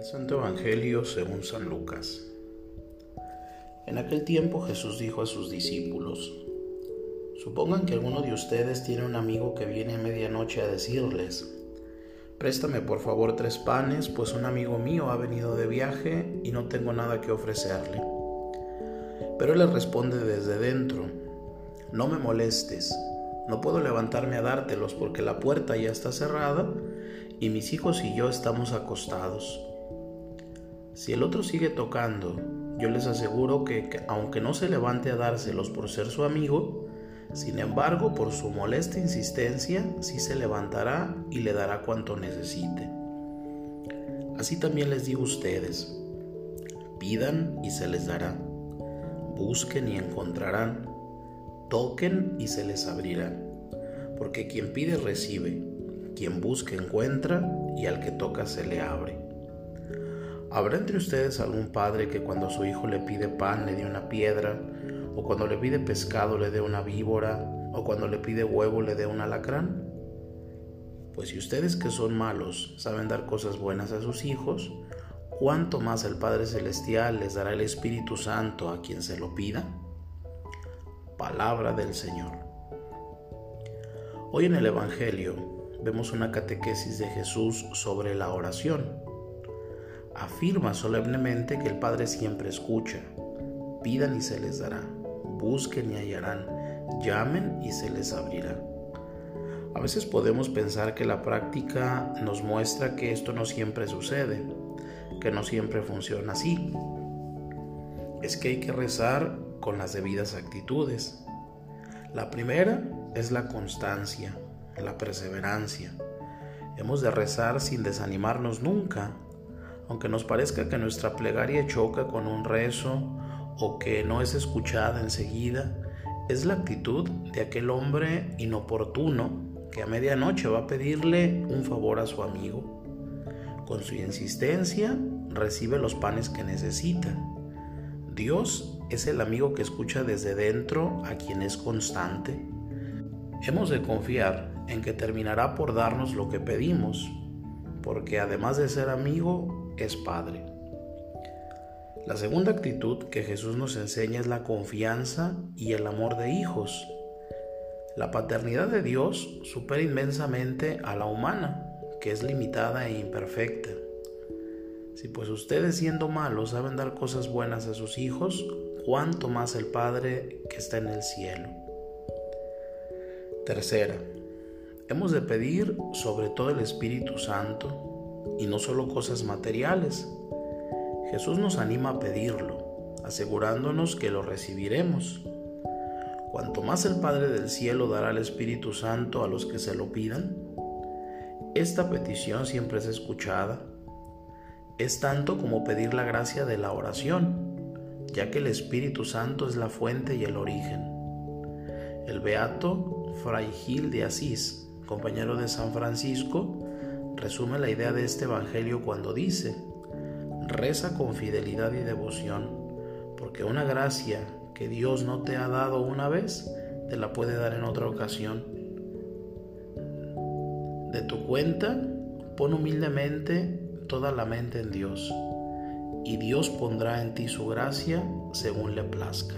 El Santo Evangelio según San Lucas. En aquel tiempo Jesús dijo a sus discípulos, Supongan que alguno de ustedes tiene un amigo que viene a medianoche a decirles, Préstame por favor tres panes, pues un amigo mío ha venido de viaje y no tengo nada que ofrecerle. Pero él le responde desde dentro, No me molestes, no puedo levantarme a dártelos porque la puerta ya está cerrada y mis hijos y yo estamos acostados. Si el otro sigue tocando, yo les aseguro que, aunque no se levante a dárselos por ser su amigo, sin embargo, por su molesta insistencia, sí se levantará y le dará cuanto necesite. Así también les digo a ustedes, pidan y se les dará, busquen y encontrarán, toquen y se les abrirá, porque quien pide recibe, quien busca encuentra y al que toca se le abre. ¿Habrá entre ustedes algún padre que cuando su hijo le pide pan le dé una piedra, o cuando le pide pescado le dé una víbora, o cuando le pide huevo le dé un alacrán? Pues si ustedes que son malos saben dar cosas buenas a sus hijos, ¿cuánto más el Padre Celestial les dará el Espíritu Santo a quien se lo pida? Palabra del Señor. Hoy en el Evangelio vemos una catequesis de Jesús sobre la oración afirma solemnemente que el Padre siempre escucha. Pidan y se les dará. Busquen y hallarán. Llamen y se les abrirá. A veces podemos pensar que la práctica nos muestra que esto no siempre sucede, que no siempre funciona así. Es que hay que rezar con las debidas actitudes. La primera es la constancia, la perseverancia. Hemos de rezar sin desanimarnos nunca, aunque nos parezca que nuestra plegaria choca con un rezo o que no es escuchada enseguida, es la actitud de aquel hombre inoportuno que a medianoche va a pedirle un favor a su amigo. Con su insistencia recibe los panes que necesita. Dios es el amigo que escucha desde dentro a quien es constante. Hemos de confiar en que terminará por darnos lo que pedimos, porque además de ser amigo, es Padre. La segunda actitud que Jesús nos enseña es la confianza y el amor de hijos. La paternidad de Dios supera inmensamente a la humana, que es limitada e imperfecta. Si pues ustedes siendo malos saben dar cosas buenas a sus hijos, cuánto más el Padre que está en el cielo. Tercera, hemos de pedir sobre todo el Espíritu Santo y no solo cosas materiales. Jesús nos anima a pedirlo, asegurándonos que lo recibiremos. Cuanto más el Padre del Cielo dará el Espíritu Santo a los que se lo pidan, esta petición siempre es escuchada. Es tanto como pedir la gracia de la oración, ya que el Espíritu Santo es la fuente y el origen. El beato Fray Gil de Asís, compañero de San Francisco, resume la idea de este Evangelio cuando dice, reza con fidelidad y devoción, porque una gracia que Dios no te ha dado una vez, te la puede dar en otra ocasión. De tu cuenta, pon humildemente toda la mente en Dios, y Dios pondrá en ti su gracia según le plazca.